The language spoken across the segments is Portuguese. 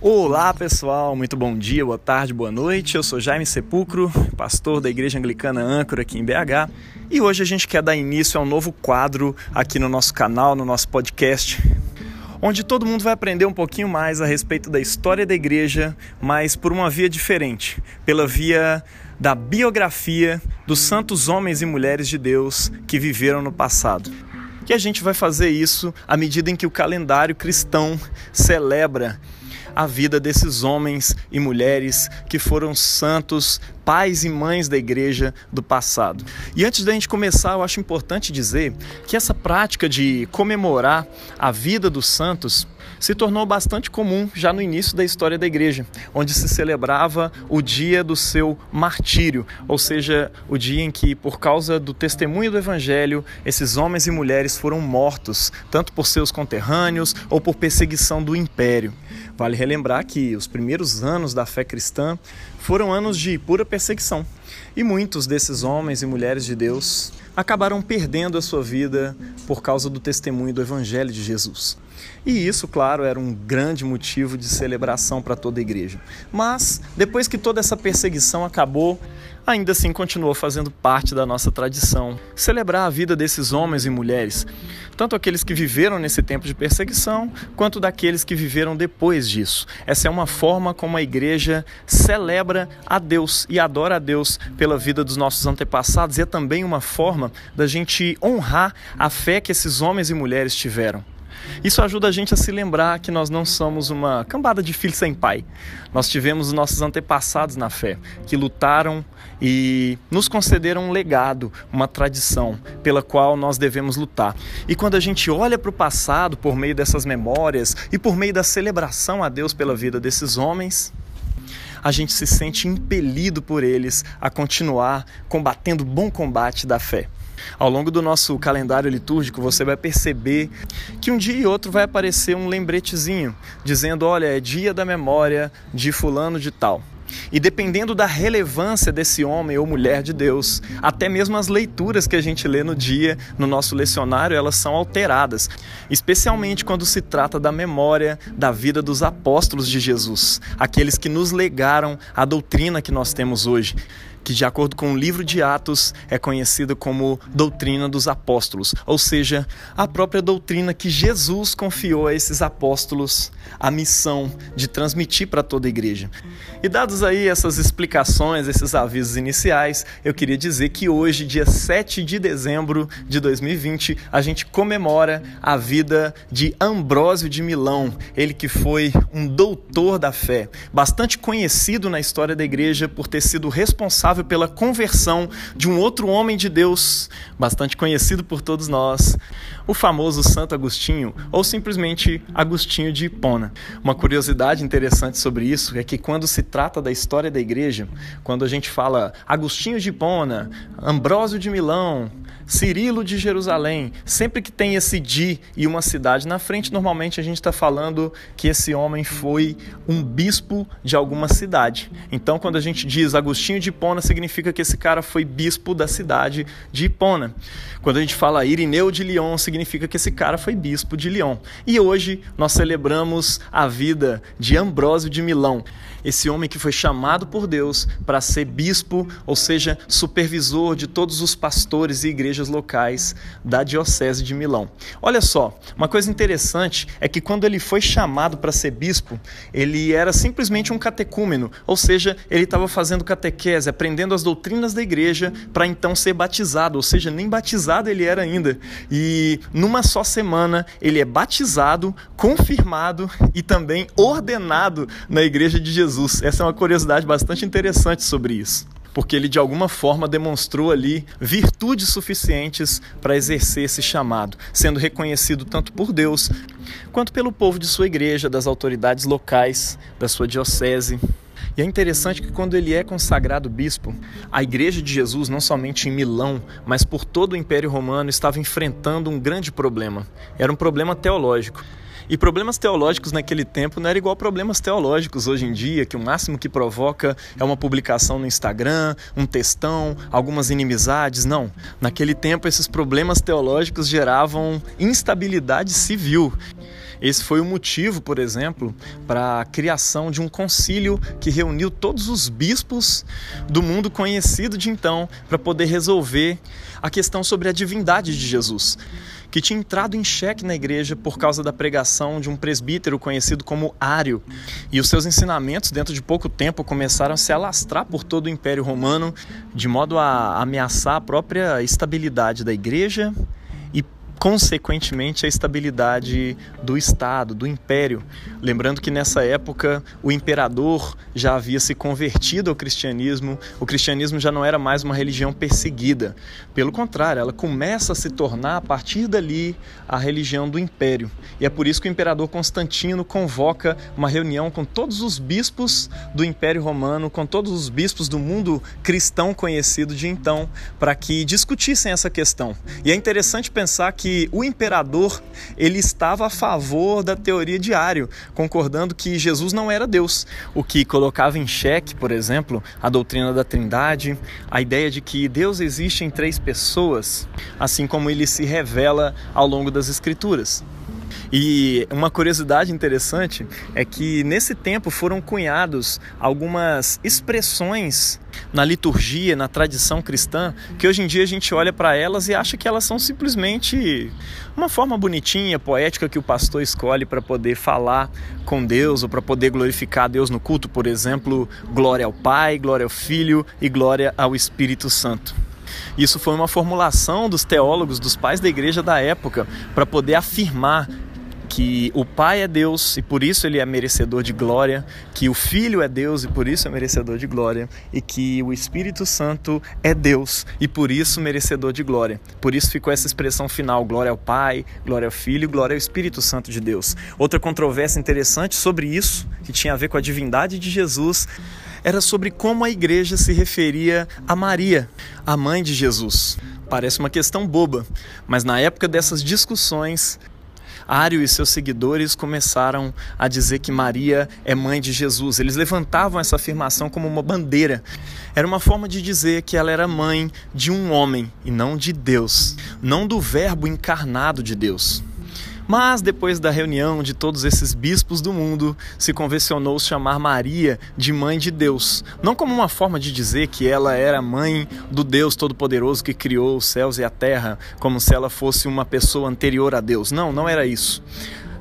Olá pessoal, muito bom dia, boa tarde, boa noite. Eu sou Jaime Sepulcro, pastor da Igreja Anglicana Âncora aqui em BH, e hoje a gente quer dar início a um novo quadro aqui no nosso canal, no nosso podcast, onde todo mundo vai aprender um pouquinho mais a respeito da história da igreja, mas por uma via diferente, pela via da biografia dos santos homens e mulheres de Deus que viveram no passado. Que a gente vai fazer isso à medida em que o calendário cristão celebra a vida desses homens e mulheres que foram santos, pais e mães da igreja do passado. E antes da gente começar, eu acho importante dizer que essa prática de comemorar a vida dos santos se tornou bastante comum já no início da história da igreja, onde se celebrava o dia do seu martírio, ou seja, o dia em que, por causa do testemunho do evangelho, esses homens e mulheres foram mortos, tanto por seus conterrâneos ou por perseguição do império. Vale relembrar que os primeiros anos da fé cristã foram anos de pura perseguição, e muitos desses homens e mulheres de Deus acabaram perdendo a sua vida por causa do testemunho do Evangelho de Jesus. E isso, claro, era um grande motivo de celebração para toda a igreja. Mas, depois que toda essa perseguição acabou, ainda assim continuou fazendo parte da nossa tradição celebrar a vida desses homens e mulheres, tanto aqueles que viveram nesse tempo de perseguição, quanto daqueles que viveram depois disso. Essa é uma forma como a igreja celebra a Deus e adora a Deus pela vida dos nossos antepassados, e é também uma forma da gente honrar a fé que esses homens e mulheres tiveram. Isso ajuda a gente a se lembrar que nós não somos uma cambada de filhos sem pai. Nós tivemos os nossos antepassados na fé, que lutaram e nos concederam um legado, uma tradição pela qual nós devemos lutar. E quando a gente olha para o passado por meio dessas memórias e por meio da celebração a Deus pela vida desses homens, a gente se sente impelido por eles a continuar combatendo o bom combate da fé. Ao longo do nosso calendário litúrgico, você vai perceber que um dia e outro vai aparecer um lembretezinho dizendo: olha, é dia da memória de Fulano de Tal. E dependendo da relevância desse homem ou mulher de Deus, até mesmo as leituras que a gente lê no dia, no nosso lecionário, elas são alteradas, especialmente quando se trata da memória da vida dos apóstolos de Jesus, aqueles que nos legaram a doutrina que nós temos hoje que, de acordo com o livro de Atos, é conhecida como doutrina dos apóstolos, ou seja, a própria doutrina que Jesus confiou a esses apóstolos a missão de transmitir para toda a igreja. E dados aí essas explicações, esses avisos iniciais, eu queria dizer que hoje, dia 7 de dezembro de 2020, a gente comemora a vida de Ambrósio de Milão, ele que foi um doutor da fé, bastante conhecido na história da igreja por ter sido responsável responsável pela conversão de um outro homem de Deus, bastante conhecido por todos nós, o famoso Santo Agostinho, ou simplesmente Agostinho de Hipona. Uma curiosidade interessante sobre isso é que quando se trata da história da igreja, quando a gente fala Agostinho de Hipona, Ambrósio de Milão, Cirilo de Jerusalém, sempre que tem esse de e uma cidade na frente, normalmente a gente está falando que esse homem foi um bispo de alguma cidade. Então, quando a gente diz Agostinho de Hipona, significa que esse cara foi bispo da cidade de Hipona. Quando a gente fala Irineu de Lyon, significa que esse cara foi bispo de Lyon. E hoje nós celebramos a vida de Ambrósio de Milão esse homem que foi chamado por Deus para ser bispo, ou seja, supervisor de todos os pastores e igrejas locais da Diocese de Milão. Olha só, uma coisa interessante é que quando ele foi chamado para ser bispo, ele era simplesmente um catecúmeno, ou seja, ele estava fazendo catequese, aprendendo as doutrinas da igreja para então ser batizado, ou seja, nem batizado ele era ainda. E numa só semana ele é batizado, confirmado e também ordenado na igreja de Jesus Jesus. Essa é uma curiosidade bastante interessante sobre isso porque ele de alguma forma demonstrou ali virtudes suficientes para exercer esse chamado, sendo reconhecido tanto por Deus quanto pelo povo de sua igreja, das autoridades locais, da sua diocese. E é interessante que quando ele é consagrado bispo, a igreja de Jesus, não somente em Milão, mas por todo o Império Romano, estava enfrentando um grande problema. Era um problema teológico. E problemas teológicos naquele tempo não era igual problemas teológicos hoje em dia, que o máximo que provoca é uma publicação no Instagram, um textão, algumas inimizades. Não. Naquele tempo, esses problemas teológicos geravam instabilidade civil. Esse foi o motivo, por exemplo, para a criação de um concílio que reuniu todos os bispos do mundo conhecido de então para poder resolver a questão sobre a divindade de Jesus que tinha entrado em xeque na igreja por causa da pregação de um presbítero conhecido como Ário. E os seus ensinamentos, dentro de pouco tempo, começaram a se alastrar por todo o Império Romano, de modo a ameaçar a própria estabilidade da igreja consequentemente, a estabilidade do Estado, do Império. Lembrando que nessa época o imperador já havia se convertido ao cristianismo, o cristianismo já não era mais uma religião perseguida. Pelo contrário, ela começa a se tornar, a partir dali, a religião do Império. E é por isso que o imperador Constantino convoca uma reunião com todos os bispos do Império Romano, com todos os bispos do mundo cristão conhecido de então, para que discutissem essa questão. E é interessante pensar que que o imperador ele estava a favor da teoria de Ário, concordando que Jesus não era Deus, o que colocava em xeque, por exemplo, a doutrina da Trindade, a ideia de que Deus existe em três pessoas, assim como ele se revela ao longo das Escrituras. E uma curiosidade interessante é que nesse tempo foram cunhados algumas expressões na liturgia, na tradição cristã, que hoje em dia a gente olha para elas e acha que elas são simplesmente uma forma bonitinha, poética que o pastor escolhe para poder falar com Deus ou para poder glorificar Deus no culto, por exemplo, glória ao Pai, glória ao Filho e glória ao Espírito Santo. Isso foi uma formulação dos teólogos, dos pais da igreja da época, para poder afirmar que o Pai é Deus e por isso ele é merecedor de glória, que o Filho é Deus e por isso é merecedor de glória, e que o Espírito Santo é Deus e por isso merecedor de glória. Por isso ficou essa expressão final: glória ao Pai, glória ao Filho, glória ao Espírito Santo de Deus. Outra controvérsia interessante sobre isso, que tinha a ver com a divindade de Jesus, era sobre como a igreja se referia a Maria, a mãe de Jesus. Parece uma questão boba, mas na época dessas discussões, Ário e seus seguidores começaram a dizer que Maria é mãe de Jesus. Eles levantavam essa afirmação como uma bandeira. Era uma forma de dizer que ela era mãe de um homem e não de Deus, não do Verbo encarnado de Deus. Mas depois da reunião de todos esses bispos do mundo, se convencionou chamar Maria de Mãe de Deus, não como uma forma de dizer que ela era mãe do Deus Todo-Poderoso que criou os céus e a terra, como se ela fosse uma pessoa anterior a Deus. Não, não era isso.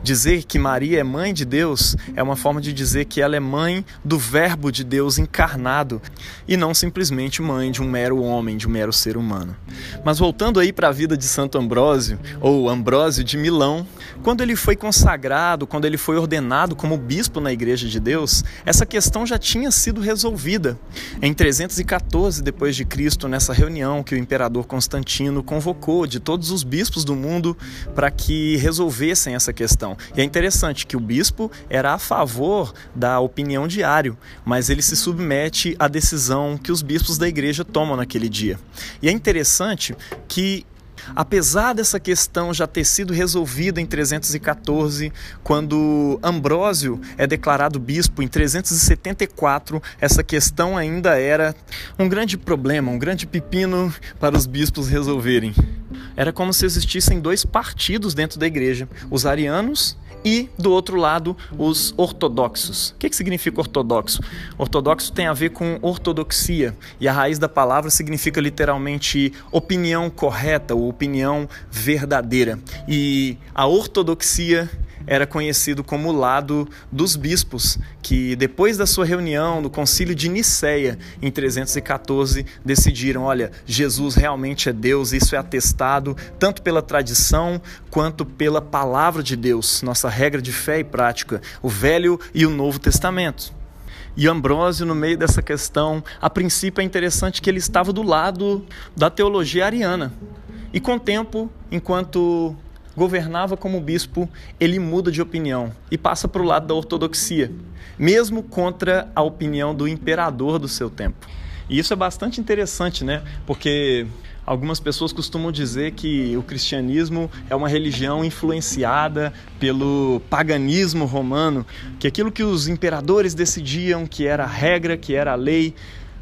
Dizer que Maria é mãe de Deus é uma forma de dizer que ela é mãe do Verbo de Deus encarnado e não simplesmente mãe de um mero homem, de um mero ser humano. Mas voltando aí para a vida de Santo Ambrósio, ou Ambrósio de Milão, quando ele foi consagrado, quando ele foi ordenado como bispo na Igreja de Deus, essa questão já tinha sido resolvida. Em 314 depois de Cristo, nessa reunião que o imperador Constantino convocou de todos os bispos do mundo para que resolvessem essa questão. E é interessante que o bispo era a favor da opinião de Ário, mas ele se submete à decisão que os bispos da igreja tomam naquele dia. E é interessante que Apesar dessa questão já ter sido resolvida em 314, quando Ambrósio é declarado bispo em 374, essa questão ainda era um grande problema, um grande pepino para os bispos resolverem. Era como se existissem dois partidos dentro da igreja: os arianos e, do outro lado, os ortodoxos. O que, que significa ortodoxo? Ortodoxo tem a ver com ortodoxia, e a raiz da palavra significa literalmente opinião correta ou opinião verdadeira. E a ortodoxia era conhecido como lado dos bispos, que depois da sua reunião no Concílio de Nicéia, em 314, decidiram: olha, Jesus realmente é Deus, isso é atestado tanto pela tradição quanto pela palavra de Deus, nossa regra de fé e prática, o Velho e o Novo Testamento. E Ambrósio, no meio dessa questão, a princípio é interessante que ele estava do lado da teologia ariana. E com o tempo, enquanto governava como bispo, ele muda de opinião e passa para o lado da ortodoxia, mesmo contra a opinião do imperador do seu tempo. E isso é bastante interessante, né? Porque algumas pessoas costumam dizer que o cristianismo é uma religião influenciada pelo paganismo romano, que aquilo que os imperadores decidiam, que era a regra, que era a lei,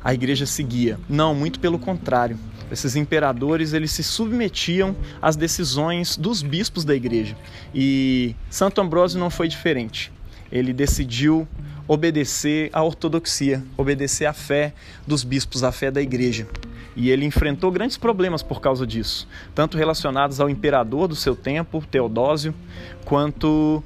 a igreja seguia. Não, muito pelo contrário. Esses imperadores, eles se submetiam às decisões dos bispos da igreja. E Santo Ambrósio não foi diferente. Ele decidiu obedecer à ortodoxia, obedecer à fé dos bispos, à fé da igreja. E ele enfrentou grandes problemas por causa disso, tanto relacionados ao imperador do seu tempo, Teodósio, quanto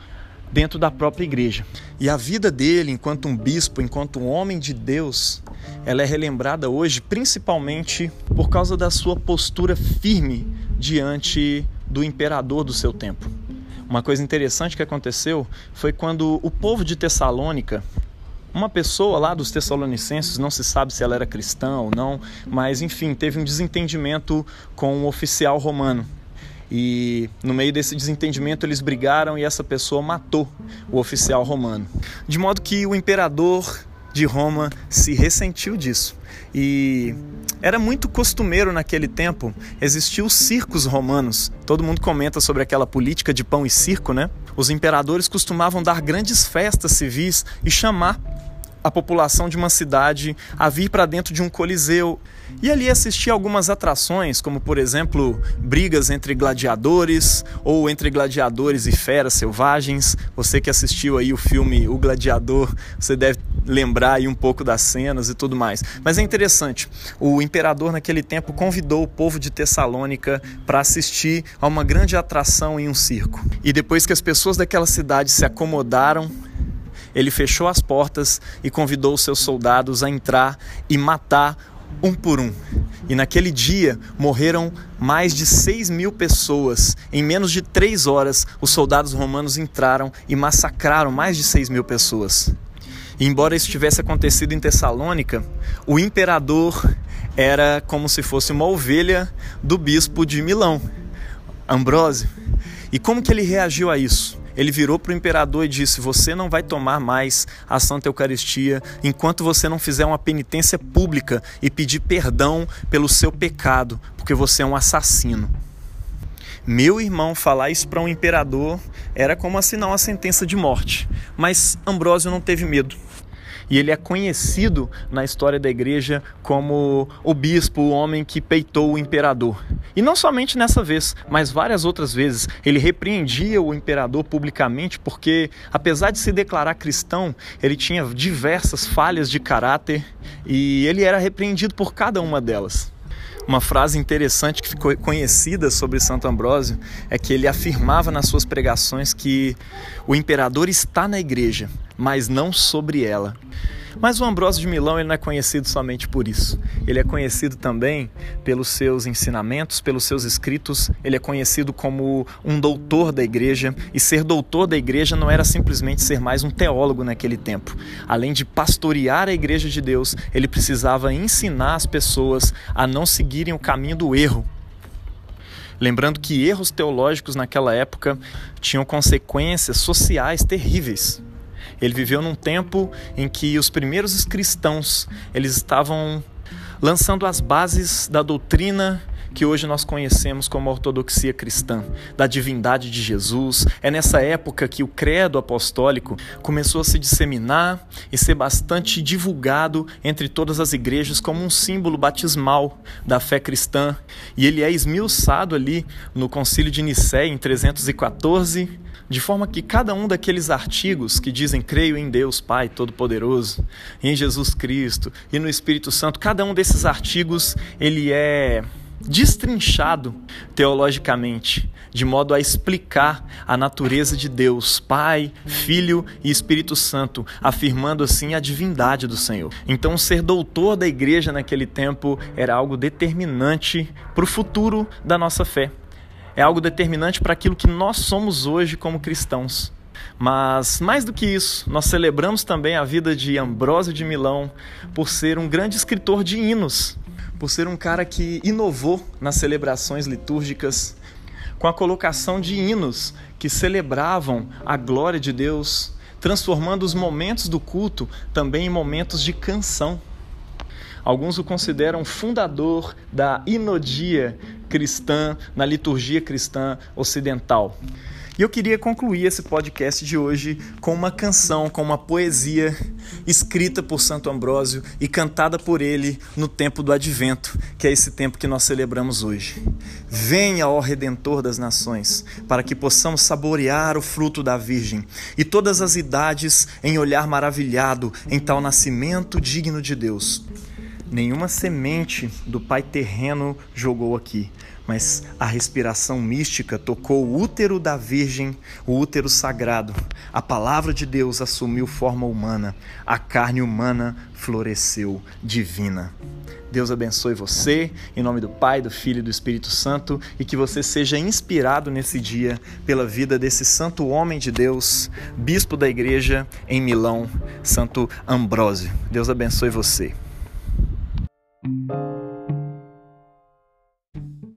dentro da própria igreja. E a vida dele, enquanto um bispo, enquanto um homem de Deus, ela é relembrada hoje principalmente por causa da sua postura firme diante do imperador do seu tempo. Uma coisa interessante que aconteceu foi quando o povo de Tessalônica, uma pessoa lá dos Tessalonicenses, não se sabe se ela era cristã ou não, mas enfim, teve um desentendimento com um oficial romano. E no meio desse desentendimento eles brigaram e essa pessoa matou o oficial romano. De modo que o imperador de Roma se ressentiu disso. E era muito costumeiro naquele tempo existir os circos romanos. Todo mundo comenta sobre aquela política de pão e circo, né? Os imperadores costumavam dar grandes festas civis e chamar a população de uma cidade a vir para dentro de um coliseu e ali assistir algumas atrações, como por exemplo brigas entre gladiadores ou entre gladiadores e feras selvagens. Você que assistiu aí o filme O Gladiador, você deve lembrar aí um pouco das cenas e tudo mais. Mas é interessante, o imperador naquele tempo convidou o povo de Tessalônica para assistir a uma grande atração em um circo. E depois que as pessoas daquela cidade se acomodaram ele fechou as portas e convidou os seus soldados a entrar e matar um por um. E naquele dia morreram mais de 6 mil pessoas. Em menos de três horas, os soldados romanos entraram e massacraram mais de 6 mil pessoas. E embora isso tivesse acontecido em Tessalônica, o imperador era como se fosse uma ovelha do bispo de Milão, Ambrósio. E como que ele reagiu a isso? Ele virou para o imperador e disse: Você não vai tomar mais a Santa Eucaristia enquanto você não fizer uma penitência pública e pedir perdão pelo seu pecado, porque você é um assassino. Meu irmão, falar isso para um imperador era como assinar uma sentença de morte. Mas Ambrósio não teve medo e ele é conhecido na história da igreja como o bispo, o homem que peitou o imperador. E não somente nessa vez, mas várias outras vezes. Ele repreendia o imperador publicamente porque, apesar de se declarar cristão, ele tinha diversas falhas de caráter e ele era repreendido por cada uma delas. Uma frase interessante que ficou conhecida sobre Santo Ambrósio é que ele afirmava nas suas pregações que o imperador está na igreja, mas não sobre ela. Mas o Ambrósio de Milão ele não é conhecido somente por isso. Ele é conhecido também pelos seus ensinamentos, pelos seus escritos. Ele é conhecido como um doutor da igreja. E ser doutor da igreja não era simplesmente ser mais um teólogo naquele tempo. Além de pastorear a igreja de Deus, ele precisava ensinar as pessoas a não seguirem o caminho do erro, Lembrando que erros teológicos naquela época tinham consequências sociais terríveis. Ele viveu num tempo em que os primeiros cristãos eles estavam lançando as bases da doutrina que hoje nós conhecemos como ortodoxia cristã, da divindade de Jesus. É nessa época que o credo apostólico começou a se disseminar e ser bastante divulgado entre todas as igrejas como um símbolo batismal da fé cristã. E ele é esmiuçado ali no Concílio de Nicéia em 314 de forma que cada um daqueles artigos que dizem creio em Deus Pai Todo-Poderoso, em Jesus Cristo e no Espírito Santo, cada um desses artigos ele é destrinchado teologicamente, de modo a explicar a natureza de Deus, Pai, Filho e Espírito Santo, afirmando assim a divindade do Senhor. Então, ser doutor da igreja naquele tempo era algo determinante para o futuro da nossa fé é algo determinante para aquilo que nós somos hoje como cristãos. Mas mais do que isso, nós celebramos também a vida de Ambrósio de Milão por ser um grande escritor de hinos, por ser um cara que inovou nas celebrações litúrgicas com a colocação de hinos que celebravam a glória de Deus, transformando os momentos do culto também em momentos de canção. Alguns o consideram fundador da inodia cristã na liturgia cristã ocidental. E eu queria concluir esse podcast de hoje com uma canção, com uma poesia escrita por Santo Ambrósio e cantada por ele no tempo do Advento, que é esse tempo que nós celebramos hoje. Venha, ó Redentor das nações, para que possamos saborear o fruto da Virgem e todas as idades em olhar maravilhado em tal nascimento digno de Deus. Nenhuma semente do Pai terreno jogou aqui, mas a respiração mística tocou o útero da Virgem, o útero sagrado. A palavra de Deus assumiu forma humana, a carne humana floresceu divina. Deus abençoe você, em nome do Pai, do Filho e do Espírito Santo, e que você seja inspirado nesse dia pela vida desse santo homem de Deus, bispo da igreja em Milão, Santo Ambrósio. Deus abençoe você.